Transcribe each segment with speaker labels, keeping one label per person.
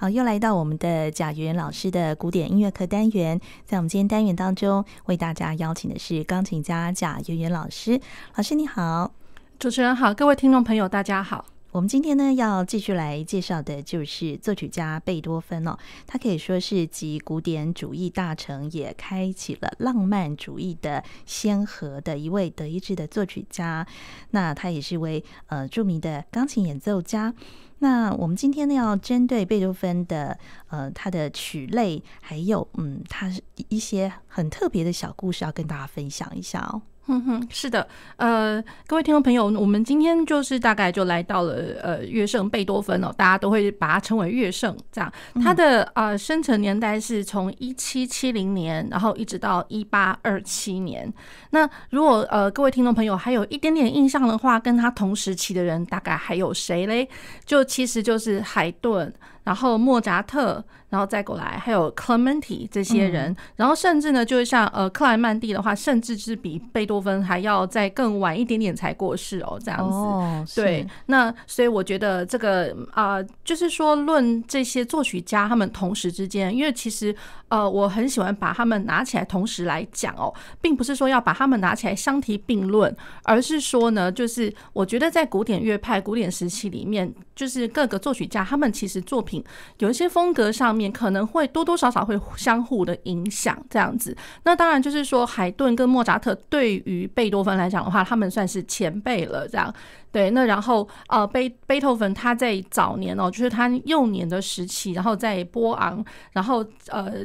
Speaker 1: 好，又来到我们的贾圆圆老师的古典音乐课单元。在我们今天单元当中，为大家邀请的是钢琴家贾元元老师。老师你好，
Speaker 2: 主持人好，各位听众朋友大家好。
Speaker 1: 我们今天呢要继续来介绍的就是作曲家贝多芬哦，他可以说是集古典主义大成，也开启了浪漫主义的先河的一位德意志的作曲家。那他也是位呃著名的钢琴演奏家。那我们今天呢，要针对贝多芬的呃他的曲类，还有嗯他一些很特别的小故事，要跟大家分享一下哦。
Speaker 2: 嗯哼，是的，呃，各位听众朋友，我们今天就是大概就来到了呃乐圣贝多芬哦，大家都会把它称为乐圣，这样。他的呃生成年代是从一七七零年，然后一直到一八二七年。那如果呃各位听众朋友还有一点点印象的话，跟他同时期的人大概还有谁嘞？就其实就是海顿。然后莫扎特，然后再过来还有 Clementi 这些人，嗯、然后甚至呢，就是像呃克莱曼蒂的话，甚至是比贝多芬还要再更晚一点点才过世哦，这样子。哦、对，那所以我觉得这个啊、呃，就是说论这些作曲家他们同时之间，因为其实呃我很喜欢把他们拿起来同时来讲哦，并不是说要把他们拿起来相提并论，而是说呢，就是我觉得在古典乐派古典时期里面，就是各个作曲家他们其实作品。有一些风格上面可能会多多少少会相互的影响，这样子。那当然就是说，海顿跟莫扎特对于贝多芬来讲的话，他们算是前辈了，这样。对，那然后呃，贝贝多芬他在早年哦，就是他幼年的时期，然后在波昂，然后呃，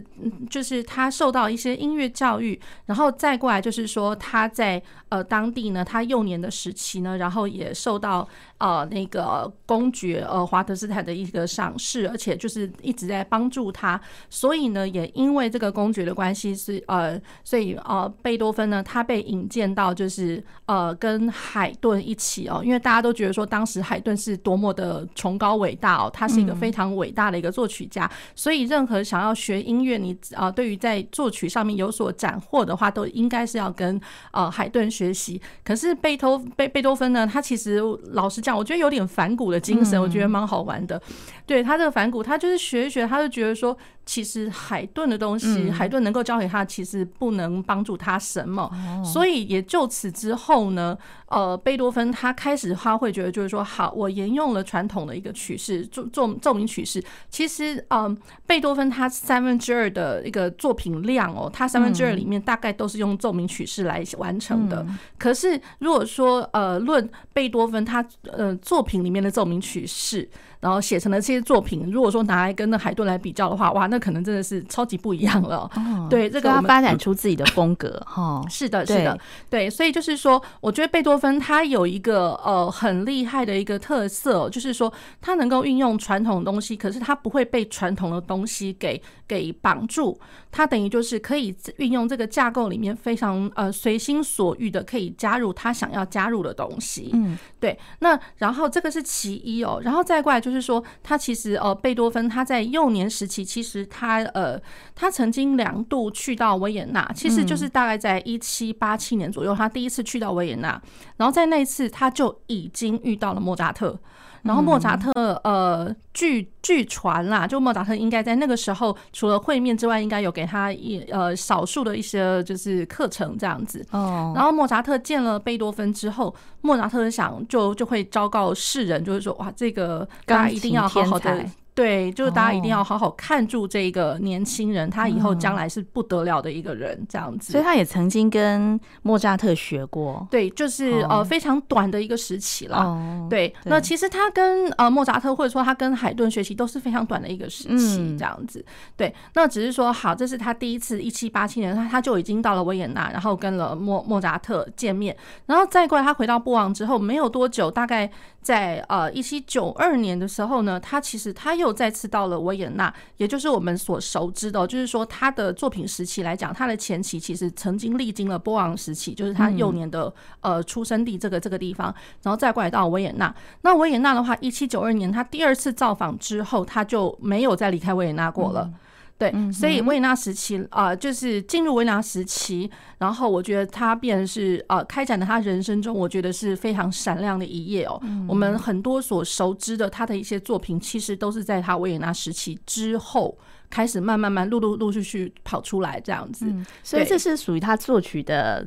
Speaker 2: 就是他受到一些音乐教育，然后再过来就是说他在呃当地呢，他幼年的时期呢，然后也受到呃那个公爵呃华德斯坦的一个赏识，而且就是一直在帮助他，所以呢，也因为这个公爵的关系是呃，所以呃贝多芬呢，他被引荐到就是呃跟海顿一起哦，因为大家都觉得说，当时海顿是多么的崇高伟大哦，他是一个非常伟大的一个作曲家，所以任何想要学音乐，你啊，对于在作曲上面有所斩获的话，都应该是要跟呃海顿学习。可是贝多贝贝多芬呢，他其实老实讲，我觉得有点反骨的精神，我觉得蛮好玩的。对他这个反骨，他就是学一学，他就觉得说。其实海顿的东西，海顿能够教给他，其实不能帮助他什么。所以也就此之后呢，呃，贝多芬他开始他会觉得就是说，好，我沿用了传统的一个曲式，奏奏奏鸣曲式。其实，嗯，贝多芬他三分之二的一个作品量哦，他三分之二里面大概都是用奏鸣曲式来完成的。可是如果说呃，论贝多芬他呃作品里面的奏鸣曲式。然后写成了这些作品，如果说拿来跟那海顿来比较的话，哇，那可能真的是超级不一样了。哦、对，这个他
Speaker 1: 发展出自己的风格哈。
Speaker 2: 是的，是的，对，所以就是说，我觉得贝多芬他有一个呃很厉害的一个特色，就是说他能够运用传统的东西，可是他不会被传统的东西给给绑住，他等于就是可以运用这个架构里面非常呃随心所欲的可以加入他想要加入的东西。嗯，对。那然后这个是其一哦，然后再过来就是。就是说，他其实呃，贝多芬他在幼年时期，其实他呃，他曾经两度去到维也纳，其实就是大概在一七八七年左右，他第一次去到维也纳，然后在那次他就已经遇到了莫扎特，然后莫扎特呃，据据传啦，就莫扎特应该在那个时候除了会面之外，应该有给他一呃少数的一些就是课程这样子。哦，然后莫扎特见了贝多芬之后，莫扎特想就就会昭告世人，就是说哇，这个大家一定要好好的。对，就是大家一定要好好看住这个年轻人，他以后将来是不得了的一个人，这样子。
Speaker 1: 所以他也曾经跟莫扎特学过。
Speaker 2: 对，就是呃非常短的一个时期了。对，那其实他跟呃莫扎特或者说他跟海顿学习都是非常短的一个时期，这样子。对，那只是说好，这是他第一次，一七八七年他他就已经到了维也纳，然后跟了莫莫扎特见面，然后再过来他回到波昂之后没有多久，大概在呃一七九二年的时候呢，他其实他又。再次到了维也纳，也就是我们所熟知的，就是说他的作品时期来讲，他的前期其实曾经历经了波昂时期，就是他幼年的呃出生地这个这个地方，然后再过来到维也纳。那维也纳的话，一七九二年他第二次造访之后，他就没有再离开维也纳过了。对，所以维也纳时期啊、呃，就是进入维也纳时期，然后我觉得他便是呃，开展了他人生中我觉得是非常闪亮的一页哦。我们很多所熟知的他的一些作品，其实都是在他维也纳时期之后开始慢慢慢陆陆陆续续跑出来这样子。
Speaker 1: 所以这是属于他作曲的。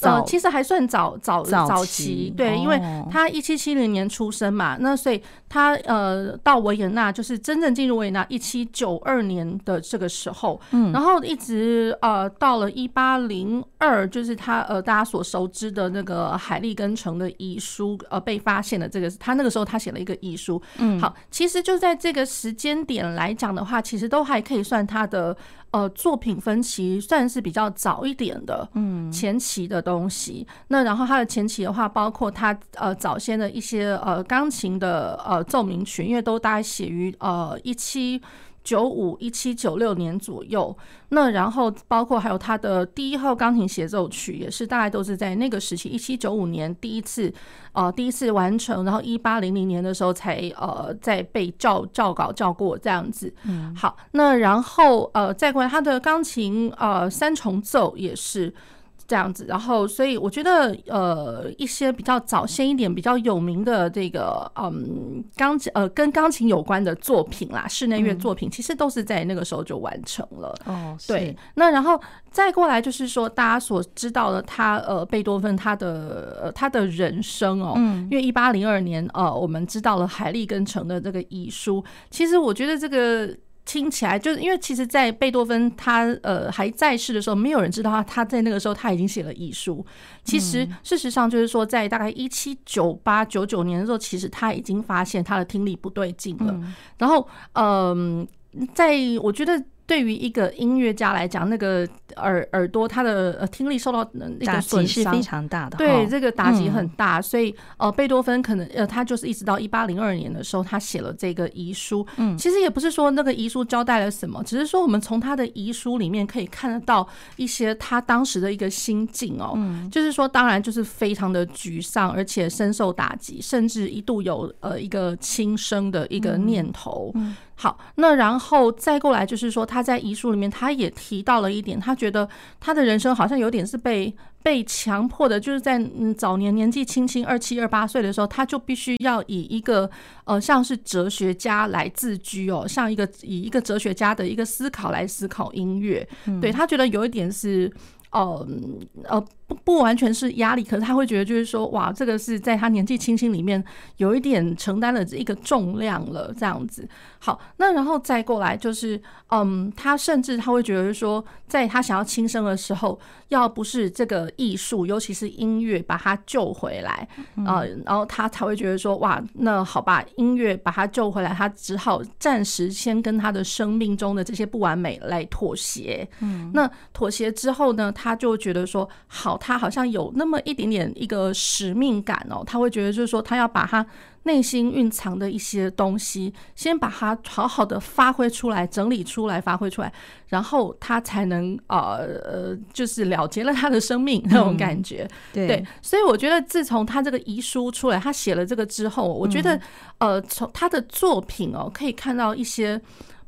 Speaker 2: 呃，其实还算早早早期，
Speaker 1: 期
Speaker 2: 对，因为他一七七零年出生嘛，那所以他呃到维也纳就是真正进入维也纳一七九二年的这个时候，嗯，然后一直呃到了一八零二，就是他呃大家所熟知的那个海利根城的遗书呃被发现的这个，他那个时候他写了一个遗书，嗯，好，其实就在这个时间点来讲的话，其实都还可以算他的。呃，作品分期算是比较早一点的，嗯，前期的东西。那然后他的前期的话，包括他呃早先的一些呃钢琴的呃奏鸣曲，因为都大概写于呃一七。九五一七九六年左右，那然后包括还有他的第一号钢琴协奏曲，也是大概都是在那个时期，一七九五年第一次呃第一次完成，然后一八零零年的时候才呃再被照照稿照过这样子。嗯，好，那然后呃再过来他的钢琴呃三重奏也是。这样子，然后所以我觉得，呃，一些比较早先一点、比较有名的这个，嗯，钢琴呃跟钢琴有关的作品啦，室内乐作品，其实都是在那个时候就完成了。哦，对。那然后再过来就是说，大家所知道的他，呃，贝多芬他的呃他的人生哦，因为一八零二年，呃，我们知道了海利根城的这个遗书，其实我觉得这个。听起来就是因为其实，在贝多芬他呃还在世的时候，没有人知道他他在那个时候他已经写了遗书。其实事实上就是说，在大概一七九八九九年的时候，其实他已经发现他的听力不对劲了。然后嗯，在我觉得。对于一个音乐家来讲，那个耳耳朵他的呃听力受到那个损伤
Speaker 1: 是非常大的，
Speaker 2: 对这个打击很大，所以呃贝多芬可能呃他就是一直到一八零二年的时候，他写了这个遗书。嗯，其实也不是说那个遗书交代了什么，只是说我们从他的遗书里面可以看得到一些他当时的一个心境哦，就是说当然就是非常的沮丧，而且深受打击，甚至一度有呃一个轻生的一个念头。好，那然后再过来就是说，他在遗书里面他也提到了一点，他觉得他的人生好像有点是被被强迫的，就是在嗯早年年纪轻轻二七二八岁的时候，他就必须要以一个呃像是哲学家来自居哦，像一个以一个哲学家的一个思考来思考音乐，对，他觉得有一点是。哦，呃，不不完全是压力，可是他会觉得就是说，哇，这个是在他年纪轻轻里面有一点承担了一个重量了，这样子。好，那然后再过来就是，嗯，他甚至他会觉得说，在他想要轻生的时候，要不是这个艺术，尤其是音乐把他救回来，呃，然后他才会觉得说，哇，那好吧，音乐把他救回来，他只好暂时先跟他的生命中的这些不完美来妥协。嗯，那妥协之后呢，他就觉得说，好，他好像有那么一点点一个使命感哦，他会觉得就是说，他要把他内心蕴藏的一些东西，先把它好好的发挥出来，整理出来，发挥出来，然后他才能呃呃，就是了结了他的生命那种感觉。嗯、对，对，所以我觉得自从他这个遗书出来，他写了这个之后，我觉得呃，从他的作品哦，可以看到一些。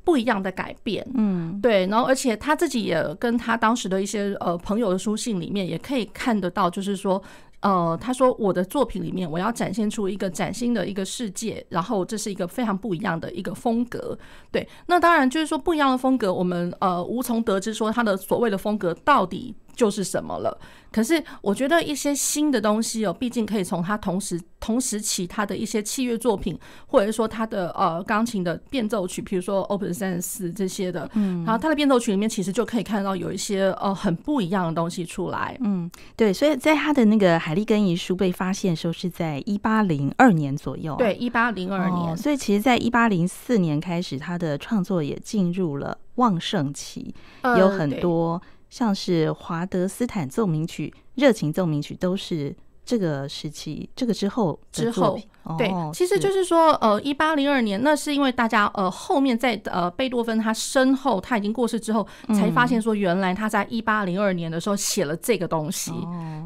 Speaker 2: 不一样的改变，嗯，对，然后而且他自己也跟他当时的一些呃朋友的书信里面也可以看得到，就是说，呃，他说我的作品里面我要展现出一个崭新的一个世界，然后这是一个非常不一样的一个风格，对，那当然就是说不一样的风格，我们呃无从得知说他的所谓的风格到底就是什么了。可是我觉得一些新的东西哦，毕竟可以从他同时同时期他的一些器乐作品，或者说他的呃钢琴的变奏曲，比如说 Opus 三十四这些的，嗯，然后他的变奏曲里面其实就可以看到有一些呃很不一样的东西出来，
Speaker 1: 嗯，对，所以在他的那个海利根遗书被发现的时候是在一八零二年左右，
Speaker 2: 对，一八零二年，
Speaker 1: 哦，所以其实在一八零四年开始，他的创作也进入了旺盛期，有很多。像是华德斯坦奏鸣曲、热情奏鸣曲都是这个时期、这个之后之后
Speaker 2: 对，其实就是说，呃，一八零二年，那是因为大家呃后面在呃贝多芬他身后他已经过世之后，才发现说原来他在一八零二年的时候写了这个东西。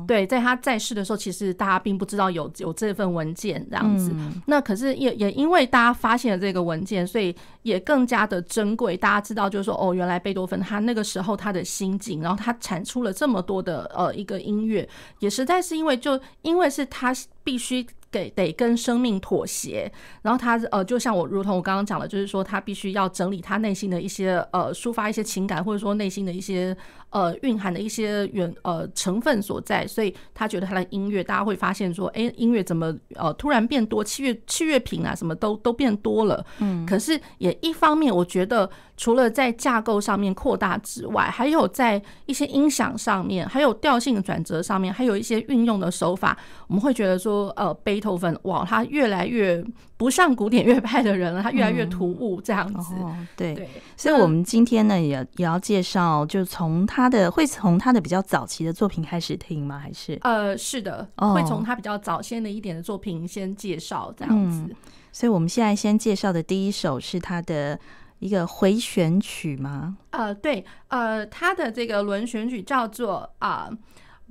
Speaker 2: 对，在他在世的时候，其实大家并不知道有有这份文件这样子。那可是也也因为大家发现了这个文件，所以也更加的珍贵。大家知道就是说，哦，原来贝多芬他那个时候他的心境，然后他产出了这么多的呃一个音乐，也实在是因为就因为是他必须。给得跟生命妥协，然后他呃，就像我，如同我刚刚讲的，就是说他必须要整理他内心的一些呃，抒发一些情感，或者说内心的一些呃蕴含的一些原呃成分所在，所以他觉得他的音乐，大家会发现说，哎，音乐怎么呃突然变多，器乐器乐品啊，什么都都变多了。嗯，可是也一方面，我觉得除了在架构上面扩大之外，还有在一些音响上面，还有调性转折上面，还有一些运用的手法，我们会觉得说，呃，贝。贝多芬哇，他越来越不上古典乐派的人了，他越来越突兀这样子。
Speaker 1: 嗯哦、对，对，所以我们今天呢也也要介绍，就从他的会从他的比较早期的作品开始听吗？还是
Speaker 2: 呃，是的，哦、会从他比较早先的一点的作品先介绍这样子、嗯。
Speaker 1: 所以我们现在先介绍的第一首是他的一个回旋曲吗？
Speaker 2: 呃，对，呃，他的这个轮旋曲叫做啊、呃、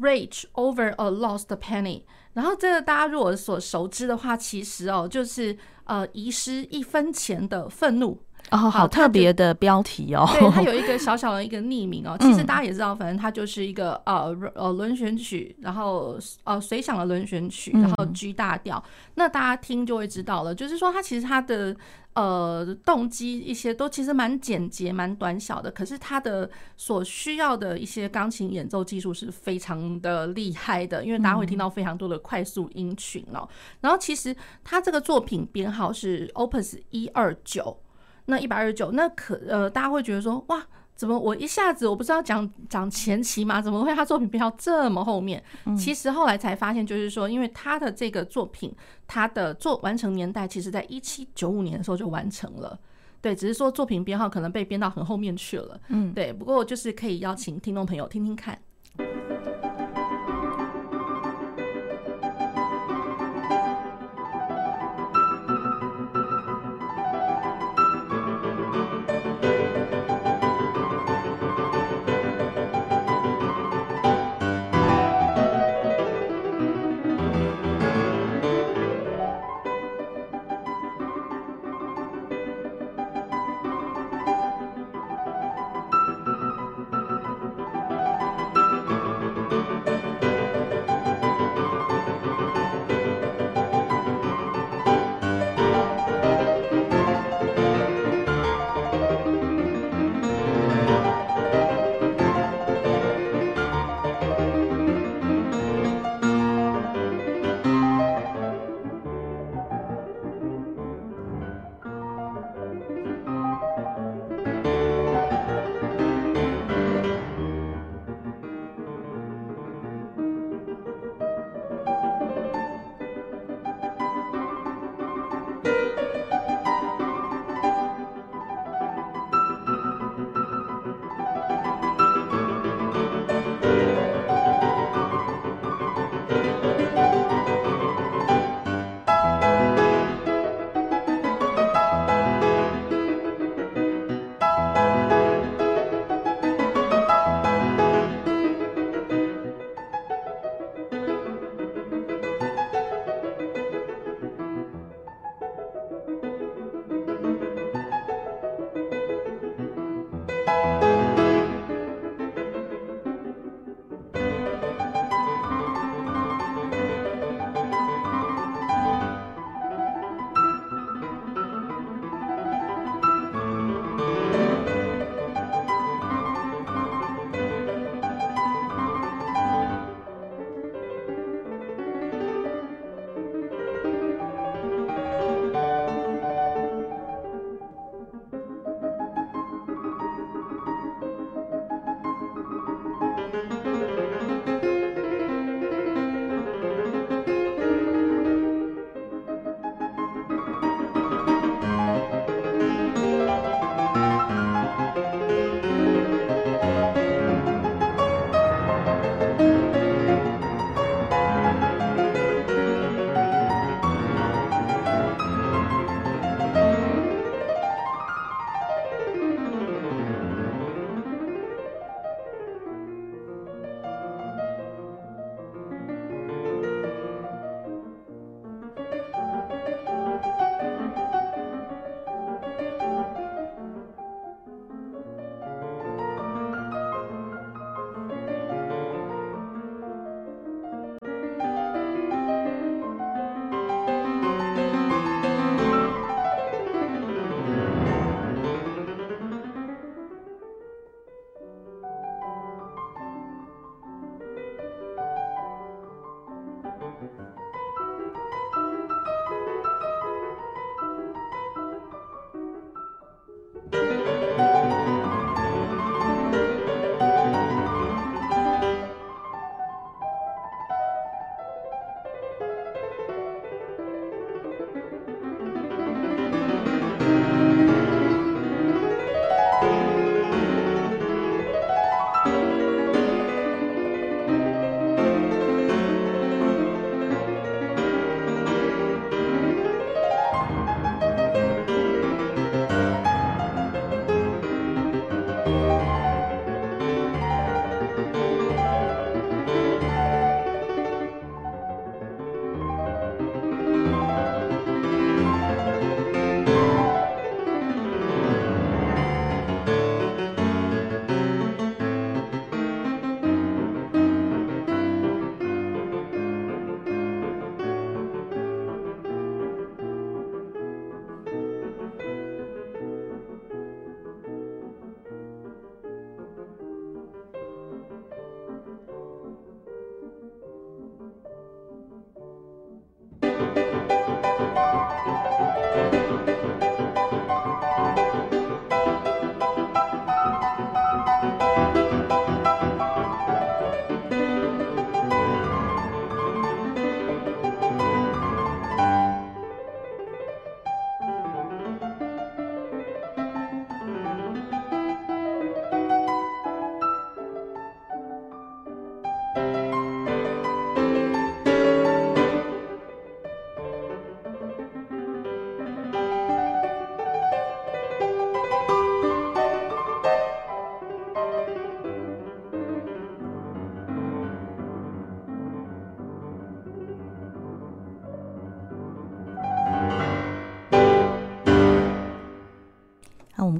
Speaker 2: ，Rage over a Lost Penny。然后这个大家如果所熟知的话，其实哦，就是呃，遗失一分钱的愤怒。
Speaker 1: 哦，好特别的标题哦。
Speaker 2: 对，它有一个小小的一个匿名哦。其实大家也知道，反正它就是一个呃呃轮旋曲，然后呃随想的轮旋曲，然后 G 大调。那大家听就会知道了，就是说它其实它的。呃，动机一些都其实蛮简洁、蛮短小的，可是它的所需要的一些钢琴演奏技术是非常的厉害的，因为大家会听到非常多的快速音群哦。然后其实它这个作品编号是 Opus 一二九，那一百二十九，那可呃，大家会觉得说哇。怎么我一下子我不知道讲讲前期吗？怎么会他作品编号这么后面？其实后来才发现，就是说，因为他的这个作品，他的作完成年代其实在一七九五年的时候就完成了。对，只是说作品编号可能被编到很后面去了。嗯，对。不过就是可以邀请听众朋友听听看。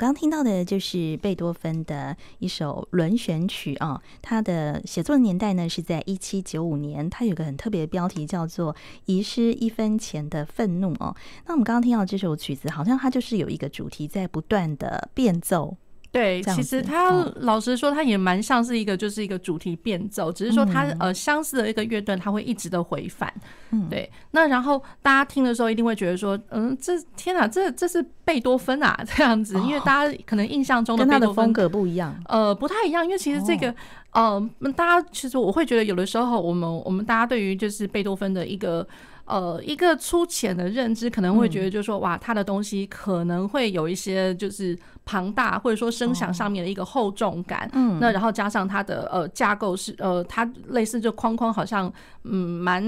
Speaker 1: 刚听到的就是贝多芬的一首轮旋曲啊，他的写作的年代呢是在一七九五年，他有个很特别的标题叫做《遗失一分钱的愤怒》哦。那我们刚刚听到这首曲子，好像它就是有一个主题在不断的变奏。
Speaker 2: 对，其实他老实说，他也蛮像是一个，就是一个主题变奏，只是说他呃相似的一个乐段，他会一直的回返。嗯对，那然后大家听的时候一定会觉得说，嗯，这天哪，这这是贝多芬啊，这样子，因为大家可能印象中的贝多芬
Speaker 1: 风格不一样，
Speaker 2: 呃，不太一样，因为其实这个，呃，大家其实我会觉得有的时候，我们我们大家对于就是贝多芬的一个。呃，一个粗浅的认知可能会觉得，就是说，嗯、哇，他的东西可能会有一些就是庞大，或者说声响上面的一个厚重感。哦、嗯，那然后加上它的呃架构是呃，它类似就框框，好像嗯蛮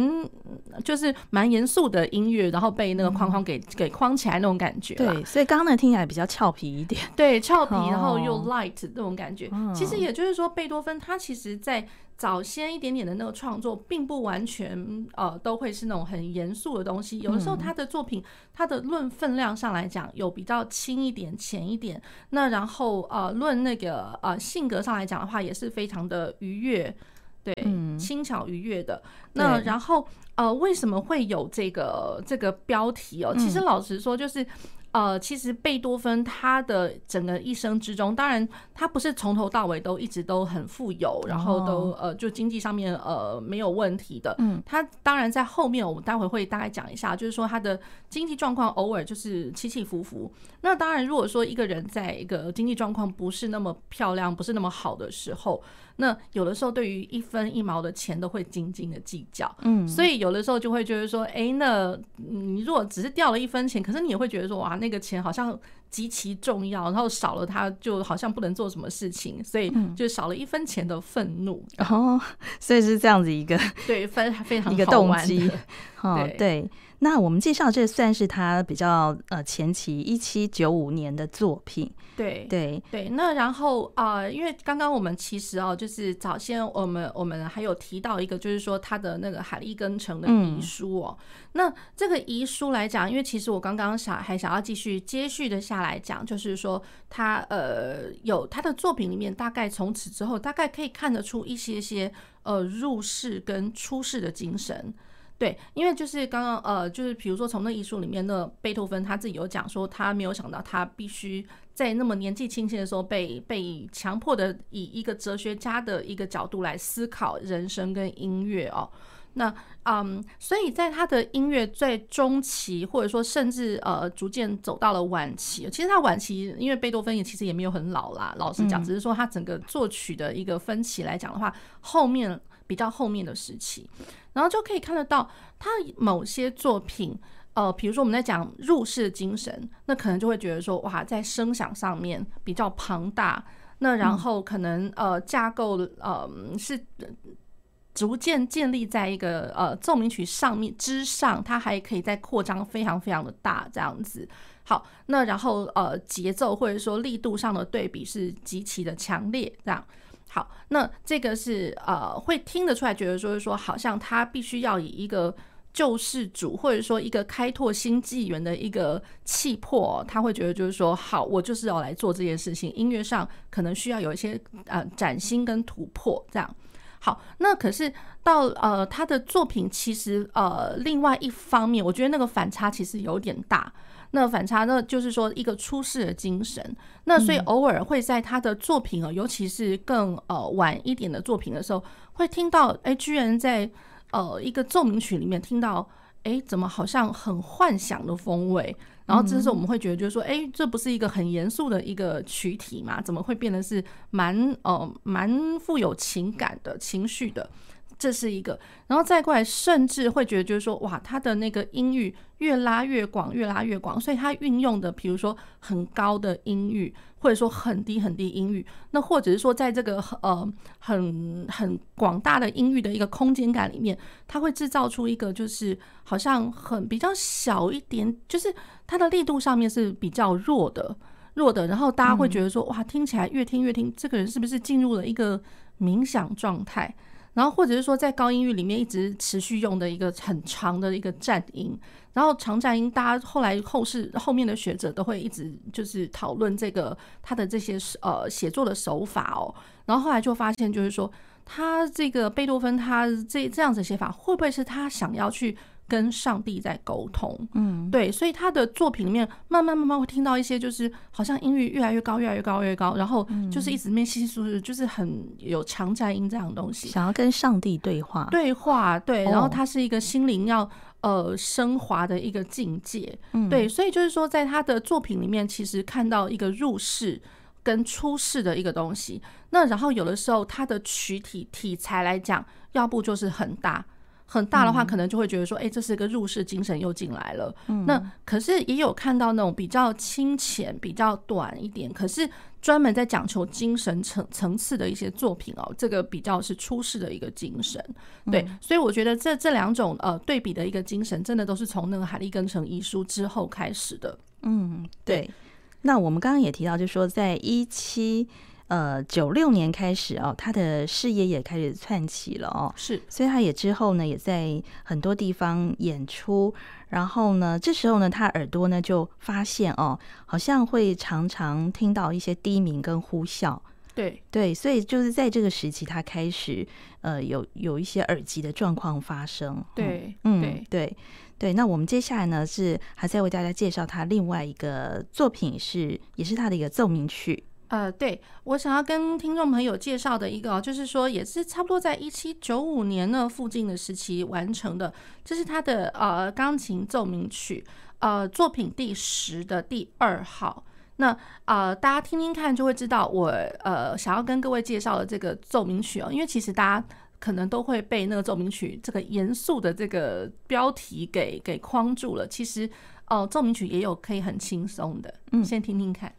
Speaker 2: 就是蛮严肃的音乐，然后被那个框框给、嗯、给框起来那种感觉。
Speaker 1: 对，所以刚刚那听起来比较俏皮一点。
Speaker 2: 对，俏皮，然后又 light 那种感觉。哦、其实也就是说，贝多芬他其实在。早先一点点的那个创作，并不完全呃都会是那种很严肃的东西。有的时候他的作品，他的论分量上来讲，有比较轻一点、浅一点。那然后呃论那个呃性格上来讲的话，也是非常的愉悦，对，轻巧愉悦的。那然后呃为什么会有这个这个标题哦？其实老实说，就是。呃，其实贝多芬他的整个一生之中，当然他不是从头到尾都一直都很富有，然后都呃就经济上面呃没有问题的。嗯，他当然在后面我们待会会大概讲一下，就是说他的经济状况偶尔就是起起伏伏。那当然，如果说一个人在一个经济状况不是那么漂亮，不是那么好的时候，那有的时候对于一分一毛的钱都会斤斤的计较。嗯，所以有的时候就会觉得说，哎，那你如果只是掉了一分钱，可是你也会觉得说，哇。那个钱好像极其重要，然后少了它就好像不能做什么事情，所以就少了一分钱的愤怒。哦，
Speaker 1: 所以是这样子一个
Speaker 2: 对分非常
Speaker 1: 一个动机。哦，对。那我们介绍这算是他比较呃前期一七九五年的作品，
Speaker 2: 对对对。那然后啊、呃，因为刚刚我们其实哦，就是早先我们我们还有提到一个，就是说他的那个海利根城的遗书哦。嗯、那这个遗书来讲，因为其实我刚刚想还想要继续接续的下来讲，就是说他呃有他的作品里面，大概从此之后大概可以看得出一些些呃入世跟出世的精神。对，因为就是刚刚呃，就是比如说从那艺术里面，那贝多芬他自己有讲说，他没有想到他必须在那么年纪轻轻的时候被被强迫的以一个哲学家的一个角度来思考人生跟音乐哦。那嗯，所以在他的音乐在中期，或者说甚至呃逐渐走到了晚期，其实他晚期，因为贝多芬也其实也没有很老啦，老实讲，只是说他整个作曲的一个分歧来讲的话，后面比较后面的时期。然后就可以看得到，他某些作品，呃，比如说我们在讲入世精神，那可能就会觉得说，哇，在声响上面比较庞大，那然后可能呃架构呃是逐渐建立在一个呃奏鸣曲上面之上，它还可以再扩张非常非常的大这样子。好，那然后呃节奏或者说力度上的对比是极其的强烈这样。好，那这个是呃，会听得出来，觉得说是说，好像他必须要以一个救世主，或者说一个开拓新纪元的一个气魄，他会觉得就是说，好，我就是要来做这件事情。音乐上可能需要有一些呃崭新跟突破，这样。好，那可是到呃他的作品，其实呃另外一方面，我觉得那个反差其实有点大。那反差，呢就是说一个出世的精神。那所以偶尔会在他的作品啊，尤其是更呃晚一点的作品的时候，会听到，哎，居然在呃一个奏鸣曲里面听到，哎，怎么好像很幻想的风味？然后这时候我们会觉得，就是说，哎，这不是一个很严肃的一个曲体嘛？怎么会变得是蛮呃蛮富有情感的情绪的？这是一个，然后再过来，甚至会觉得就是说，哇，他的那个音域越拉越广，越拉越广，所以他运用的，比如说很高的音域，或者说很低很低音域，那或者是说在这个呃很很广大的音域的一个空间感里面，他会制造出一个就是好像很比较小一点，就是它的力度上面是比较弱的弱的，然后大家会觉得说，哇，听起来越听越听，这个人是不是进入了一个冥想状态？然后或者是说在高音域里面一直持续用的一个很长的一个颤音，然后长颤音，大家后来后世后面的学者都会一直就是讨论这个他的这些呃写作的手法哦，然后后来就发现就是说他这个贝多芬他这这样子写法会不会是他想要去跟上帝在沟通，嗯，对，所以他的作品里面慢慢慢慢会听到一些，就是好像音域越来越高，越来越高，越高，然后就是一直面稀稀疏疏，就是很有长颤音这样的东西，
Speaker 1: 想要跟上帝对话，
Speaker 2: 对话，对，然后他是一个心灵要呃升华的一个境界，嗯，对，所以就是说，在他的作品里面，其实看到一个入世跟出世的一个东西，那然后有的时候他的曲体题材来讲，要不就是很大。很大的话，可能就会觉得说，哎、欸，这是一个入世精神又进来了。嗯、那可是也有看到那种比较清浅、比较短一点，可是专门在讲求精神层层次的一些作品哦，这个比较是出世的一个精神。对，嗯、所以我觉得这这两种呃对比的一个精神，真的都是从那个海利根城遗书之后开始的。
Speaker 1: 嗯，对。那我们刚刚也提到，就是说在一七。呃，九六年开始哦，他的事业也开始窜起了哦，
Speaker 2: 是，
Speaker 1: 所以他也之后呢，也在很多地方演出。然后呢，这时候呢，他耳朵呢就发现哦，好像会常常听到一些低鸣跟呼啸。
Speaker 2: 对
Speaker 1: 对，所以就是在这个时期，他开始呃有有一些耳疾的状况发生。
Speaker 2: 对，
Speaker 1: 嗯，对对对。那我们接下来呢，是还在为大家介绍他另外一个作品是，是也是他的一个奏鸣曲。
Speaker 2: 呃，对，我想要跟听众朋友介绍的一个，就是说也是差不多在一七九五年那附近的时期完成的，这是他的呃钢琴奏鸣曲，呃作品第十的第二号。那呃大家听听看就会知道我呃想要跟各位介绍的这个奏鸣曲哦，因为其实大家可能都会被那个奏鸣曲这个严肃的这个标题给给框住了，其实哦、呃、奏鸣曲也有可以很轻松的，嗯，先听听看。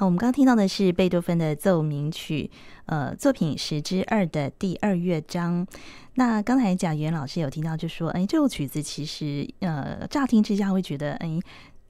Speaker 1: 好，我们刚刚听到的是贝多芬的奏鸣曲，呃，作品十之二的第二乐章。那刚才贾元老师有听到，就说，哎，这首曲子其实，呃，乍听之下会觉得，哎。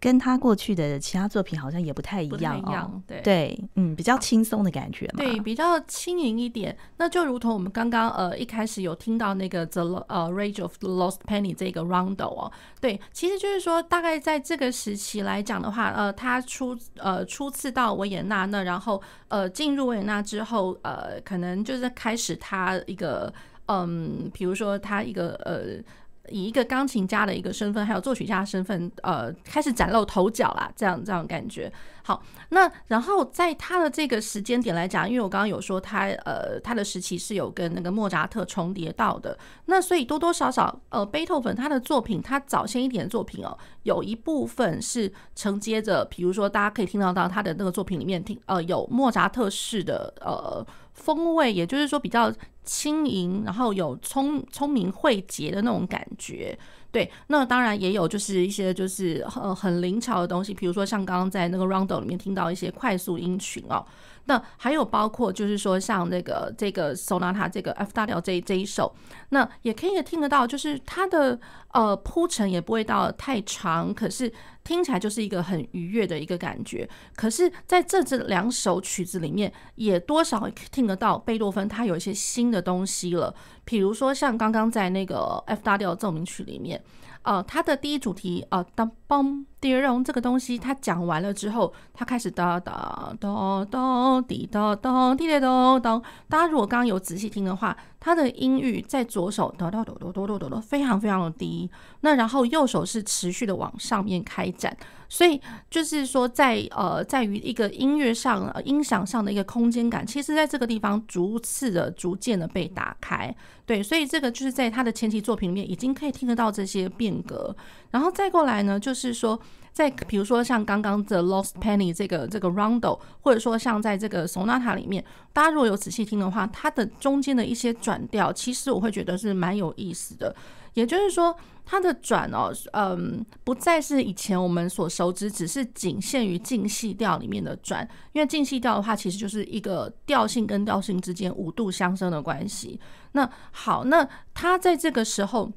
Speaker 1: 跟他过去的其他作品好像也不太一样哦，
Speaker 2: 对
Speaker 1: 对，嗯，比较轻松的感觉嘛，
Speaker 2: 对，比较轻盈一点。那就如同我们刚刚呃一开始有听到那个 The 呃 Rage of the Lost Penny 这个 Rondo 哦，对，其实就是说大概在这个时期来讲的话，呃，他初呃初次到维也纳，那然后呃进入维也纳之后，呃，可能就是开始他一个嗯，比如说他一个呃。以一个钢琴家的一个身份，还有作曲家的身份，呃，开始崭露头角啦，这样这样感觉。好，那然后在他的这个时间点来讲，因为我刚刚有说他，呃，他的时期是有跟那个莫扎特重叠到的，那所以多多少少，呃，贝多芬他的作品，他早先一点的作品哦，有一部分是承接着，比如说大家可以听到到他的那个作品里面听，呃，有莫扎特式的，呃。风味，也就是说比较轻盈，然后有聪聪明慧捷的那种感觉。对，那当然也有就是一些就是呃很灵巧的东西，比如说像刚刚在那个 roundel 里面听到一些快速音群哦。那还有包括就是说像那个这个 Sonata 这个 F 大调这这一首，那也可以听得到，就是它的呃铺陈也不会到太长，可是听起来就是一个很愉悦的一个感觉。可是在这这两首曲子里面，也多少听得到贝多芬他有一些新的东西了，比如说像刚刚在那个 F 大调奏鸣曲里面。呃，他的第一主题，呃，当嘣，叠绒这个东西，他讲完了之后，他开始哒哒哒哒滴哒哒滴哒咚咚。大家如果刚刚有仔细听的话，他的音域在左手哒哒哒哒哒哒哒哒非常非常的低，那然后右手是持续的往上面开展，所以就是说在呃在于一个音乐上音响上的一个空间感，其实在这个地方逐次的逐渐的被打开。对，所以这个就是在他的前期作品里面已经可以听得到这些变革。然后再过来呢，就是说，在比如说像刚刚的《Lost Penny》这个这个 Rondo，或者说像在这个 Sonata 里面，大家如果有仔细听的话，它的中间的一些转调，其实我会觉得是蛮有意思的。也就是说，它的转哦，嗯，不再是以前我们所熟知，只是仅限于进细调里面的转。因为进细调的话，其实就是一个调性跟调性之间五度相生的关系。那好，那它在这个时候。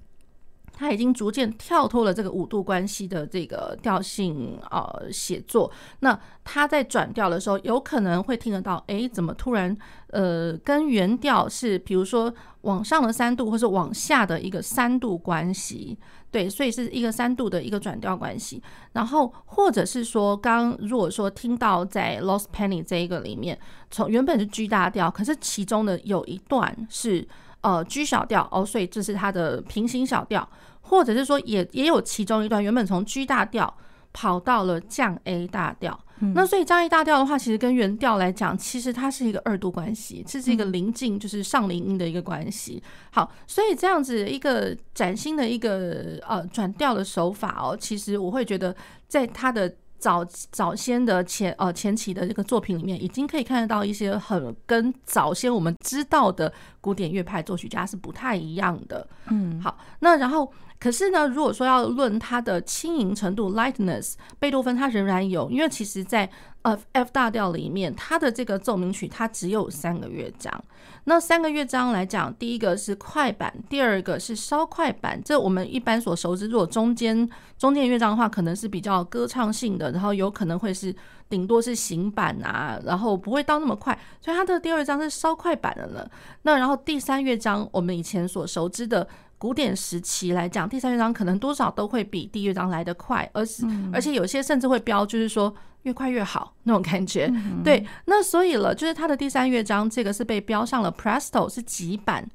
Speaker 2: 他已经逐渐跳脱了这个五度关系的这个调性呃写作，那他在转调的时候，有可能会听得到，哎，怎么突然呃跟原调是比如说往上的三度，或是往下的一个三度关系，对，所以是一个三度的一个转调关系。然后或者是说，刚如果说听到在 Lost Penny 这一个里面，从原本是 G 大调，可是其中的有一段是。呃，G 小调哦，所以这是它的平行小调，或者是说也也有其中一段原本从 G 大调跑到了降 A 大调，嗯、那所以降 A 大调的话，其实跟原调来讲，其实它是一个二度关系，这是一个临近就是上林音的一个关系。好，所以这样子一个崭新的一个呃转调的手法哦，其实我会觉得在它的。早早先的前呃前期的这个作品里面，已经可以看得到一些很跟早先我们知道的古典乐派作曲家是不太一样的。嗯，好，那然后可是呢，如果说要论它的轻盈程度 （lightness），贝多芬他仍然有，因为其实在呃 F 大调里面，它的这个奏鸣曲它只有三个乐章。那三个乐章来讲，第一个是快板，第二个是稍快板。这我们一般所熟知，如果中间中间乐章的话，可能是比较歌唱性的，然后有可能会是顶多是行板啊，然后不会到那么快。所以它的第二章是稍快板的了。那然后第三乐章，我们以前所熟知的古典时期来讲，第三乐章可能多少都会比第一乐章来得快，而是而且有些甚至会标，就是说。越快越好那种感觉，对，那所以了，就是它的第三乐章，这个是被标上了 Presto，是急板，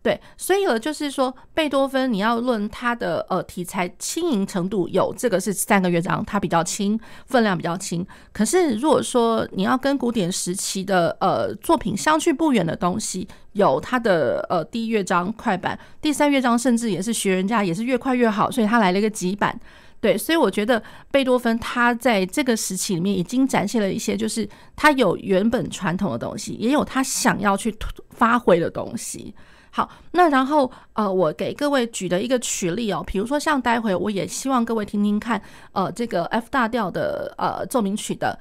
Speaker 2: 对，所以了，就是说贝多芬，你要论他的呃题材轻盈程度，有这个是三个乐章，它比较轻，分量比较轻。可是如果说你要跟古典时期的呃作品相去不远的东西，有它的呃第一乐章快板，第三乐章甚至也是学人家也是越快越好，所以他来了一个急板。对，所以我觉得贝多芬他在这个时期里面已经展现了一些，就是他有原本传统的东西，也有他想要去发挥的东西。好，那然后呃，我给各位举的一个曲例哦，比如说像待会我也希望各位听听看，呃，这个 F 大调的呃奏鸣曲的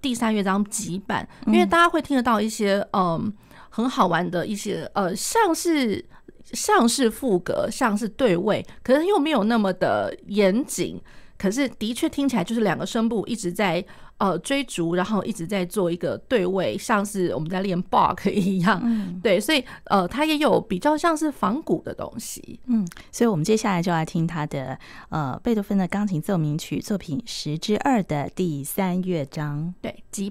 Speaker 2: 第三乐章几版，因为大家会听得到一些嗯、呃、很好玩的一些呃像是像是副格，像是对位，可是又没有那么的严谨，可是的确听起来就是两个声部一直在。呃，追逐，然后一直在做一个对位，像是我们在练 Bach 一样，嗯，对，所以呃，它也有比较像是仿古的东西，
Speaker 1: 嗯，所以我们接下来就来听他的呃贝多芬的钢琴奏鸣曲作品十之二的第三乐章，
Speaker 2: 对，急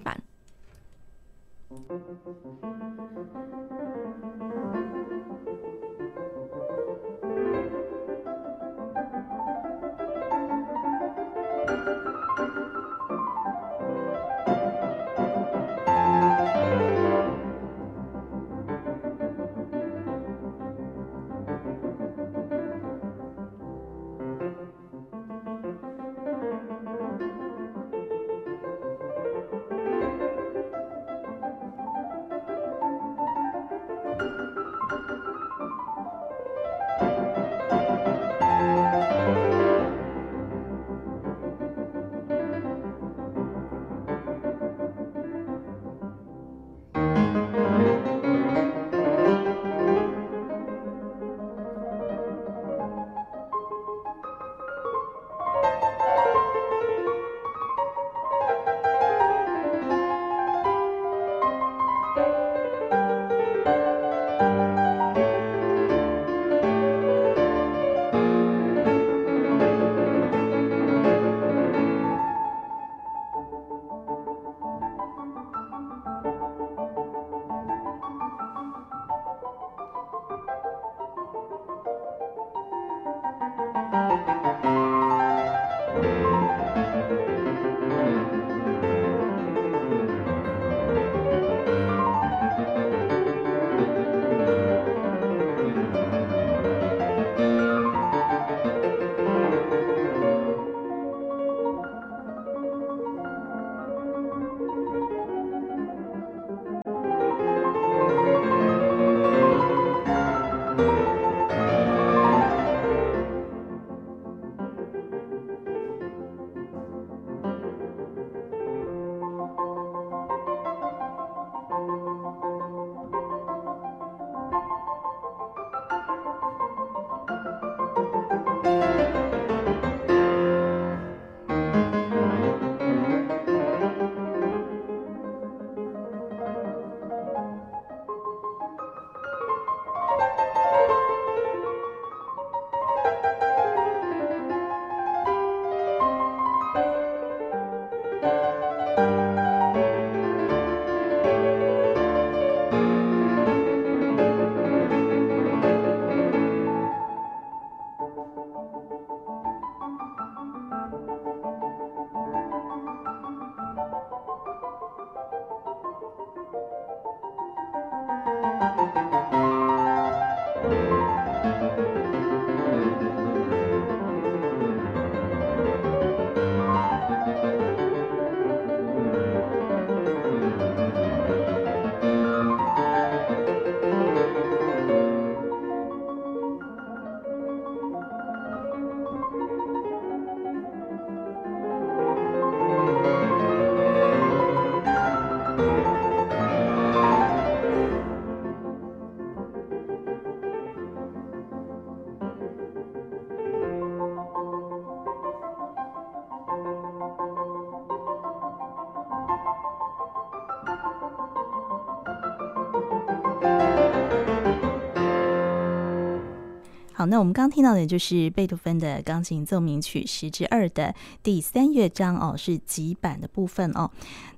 Speaker 2: 板。
Speaker 1: 那我们刚听到的就是贝多芬的钢琴奏鸣曲十之二的第三乐章哦，是急板的部分哦。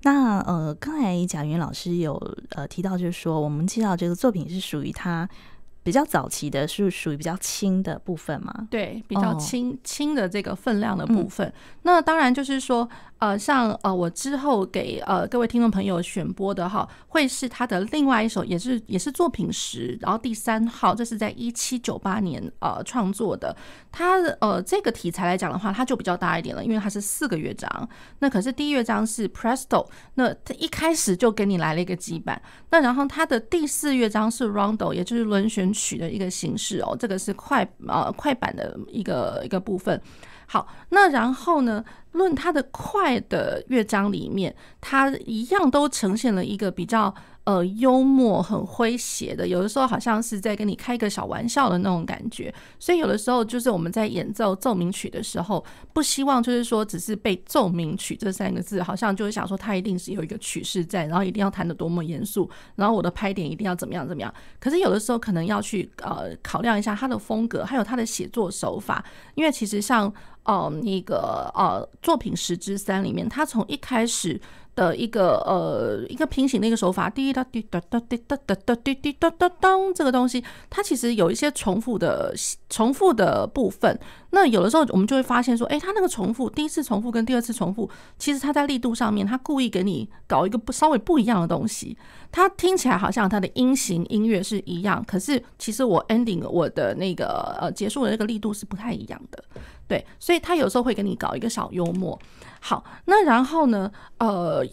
Speaker 1: 那呃，刚才贾云老师有呃提到，就是说我们知道这个作品是属于他比较早期的，是属于比较轻的部分嘛？
Speaker 2: 对，比较轻轻的这个分量的部分。嗯、那当然就是说，呃，像呃，我之后给呃各位听众朋友选播的哈，会是他的另外一首，也是也是作品十，然后第三号，这是在一七九八年呃创作的。它呃这个题材来讲的话，它就比较大一点了，因为它是四个乐章。那可是第一乐章是 Presto，那它一开始就给你来了一个基板。那然后它的第四乐章是 Rondo，也就是轮旋曲的一个形式哦，这个是快呃快板的一个一个部分。好，那然后呢，论它的快的乐章里面，它一样都呈现了一个比较。呃，幽默很诙谐的，有的时候好像是在跟你开个小玩笑的那种感觉，所以有的时候就是我们在演奏奏鸣曲的时候，不希望就是说只是被奏鸣曲这三个字，好像就是想说它一定是有一个曲式在，然后一定要弹得多么严肃，然后我的拍点一定要怎么样怎么样。可是有的时候可能要去呃考量一下它的风格，还有它的写作手法，因为其实像呃那个呃作品十之三里面，他从一开始。的一个呃一个平行的一个手法，滴答滴答答滴答答答滴滴答答当，这个东西它其实有一些重复的重复的部分。那有的时候我们就会发现说，哎，它那个重复，第一次重复跟第二次重复，其实它在力度上面，它故意给你搞一个不稍微不一样的东西。它听起来好像它的音型音乐是一样，可是其实我 ending 我的那个呃结束的那个力度是不太一样的。对，所以他有时候会给你搞一个小幽默。好，那然后呢？呃，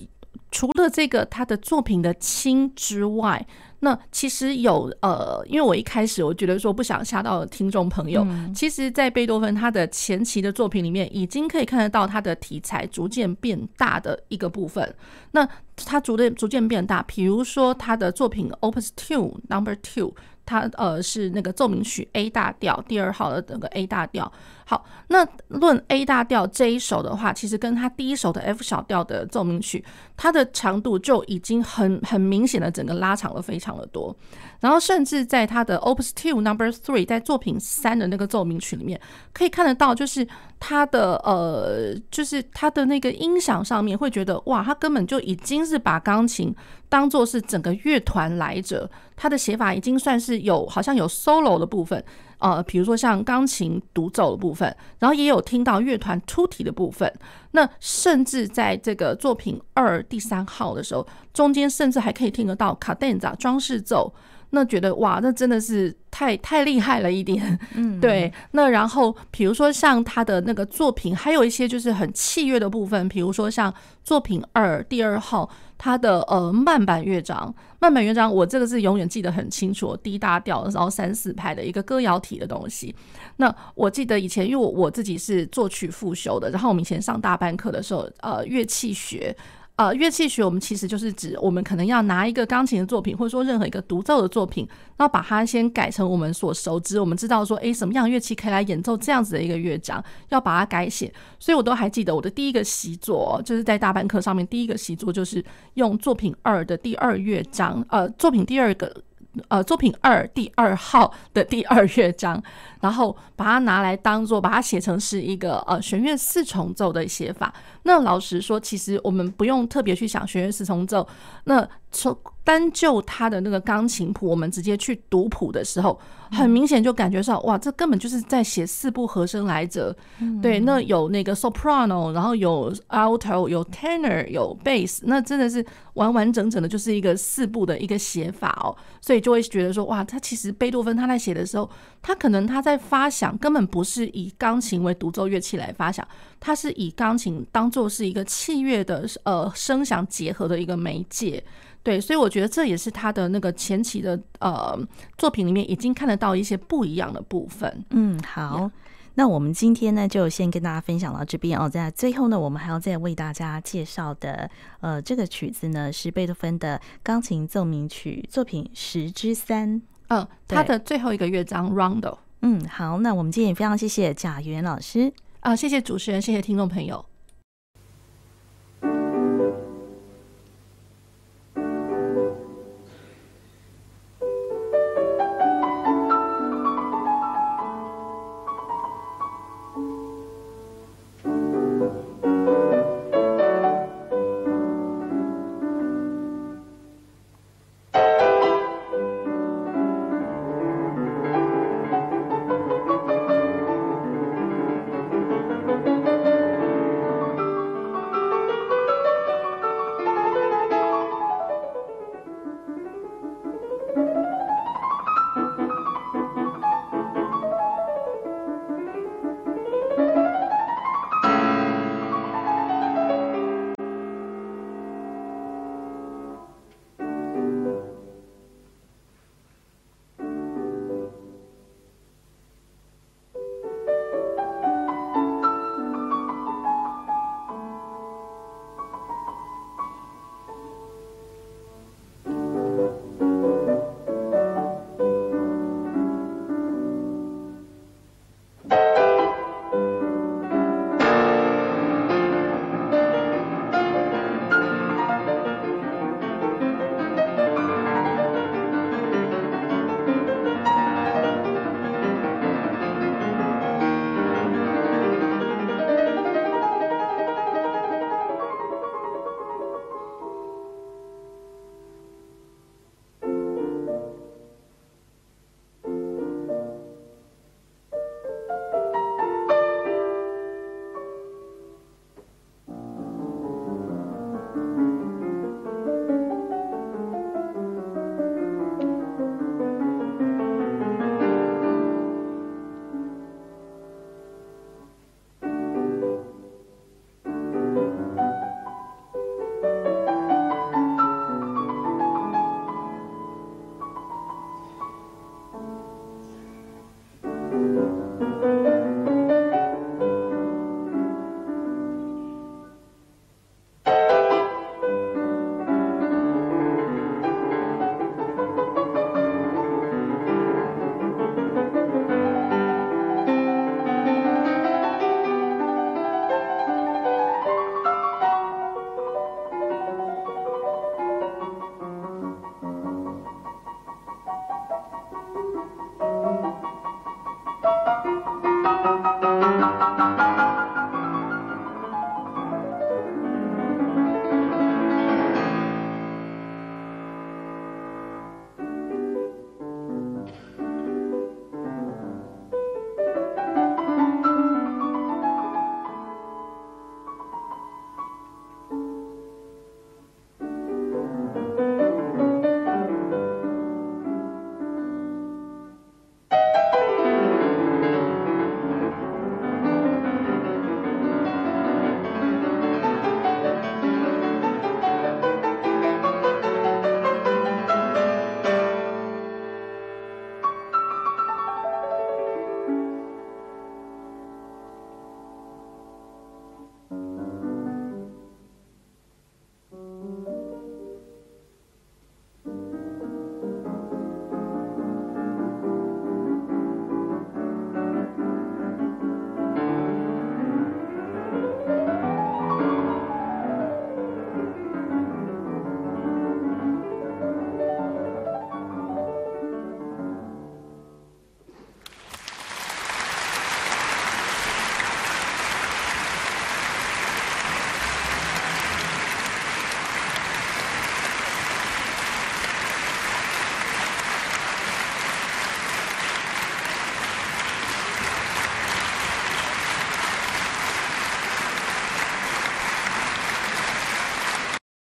Speaker 2: 除了这个他的作品的轻之外，那其实有呃，因为我一开始我觉得说不想吓到听众朋友，嗯、其实，在贝多芬他的前期的作品里面，已经可以看得到他的题材逐渐变大的一个部分。那他逐渐逐渐变大，比如说他的作品 Opus Two Number Two。他呃是那个奏鸣曲 A 大调第二号的那个 A 大调。好，那论 A 大调这一首的话，其实跟它第一首的 F 小调的奏鸣曲，它的长度就已经很很明显的整个拉长了非常的多。然后甚至在它的 Opus Two Number Three，在作品三的那个奏鸣曲里面，可以看得到，就是它的呃，就是它的那个音响上面会觉得哇，它根本就已经是把钢琴当做是整个乐团来着。它的写法已经算是有好像有 solo 的部分，呃，比如说像钢琴独奏的部分，然后也有听到乐团出题的部分。那甚至在这个作品二第三号的时候，中间甚至还可以听得到卡顿扎装饰奏。那觉得哇，那真的是太太厉害了一点，嗯，对。那然后比如说像他的那个作品，还有一些就是很器乐的部分，比如说像作品二第二号，他的呃慢板乐章，慢板乐章我这个是永远记得很清楚，D 大调，然后三四拍的一个歌谣体的东西。那我记得以前因为我我自己是作曲复修的，然后我们以前上大班课的时候，呃，乐器学。呃，乐器学我们其实就是指我们可能要拿一个钢琴的作品，或者说任何一个独奏的作品，然后把它先改成我们所熟知，我们知道说，诶，什么样乐器可以来演奏这样子的一个乐章，要把它改写。所以我都还记得我的第一个习作，就是在大班课上面第一个习作就是用作品二的第二乐章，呃，作品第二个。呃，作品二第二号的第二乐章，然后把它拿来当做把它写成是一个呃弦乐四重奏的写法。那老实说，其实我们不用特别去想弦乐四重奏。那从单就他的那个钢琴谱，我们直接去读谱的时候，很明显就感觉上，哇，这根本就是在写四部和声来着。对，那有那个 soprano，然后有 alto，有 tenor，有 bass，那真的是完完整整的，就是一个四部的一个写法哦。所以就会觉得说，哇，他其实贝多芬他在写的时候，他可能他在发想，根本不是以钢琴为独奏乐器来发想，它是以钢琴当做是一个器乐的呃声响结合的一个媒介。对，所以我觉得这也是他的那个前期的呃作品里面已经看得到一些不一样的部分。
Speaker 1: 嗯，好.那我们今天呢就先跟大家分享到这边哦。在最后呢，我们还要再为大家介绍的呃这个曲子呢是贝多芬的钢琴奏鸣曲作品十之三，
Speaker 2: 嗯，他的最后一个乐章 Rondo。
Speaker 1: 嗯，好，那我们今天也非常谢谢贾元老师
Speaker 2: 啊，谢谢主持人，谢谢听众朋友。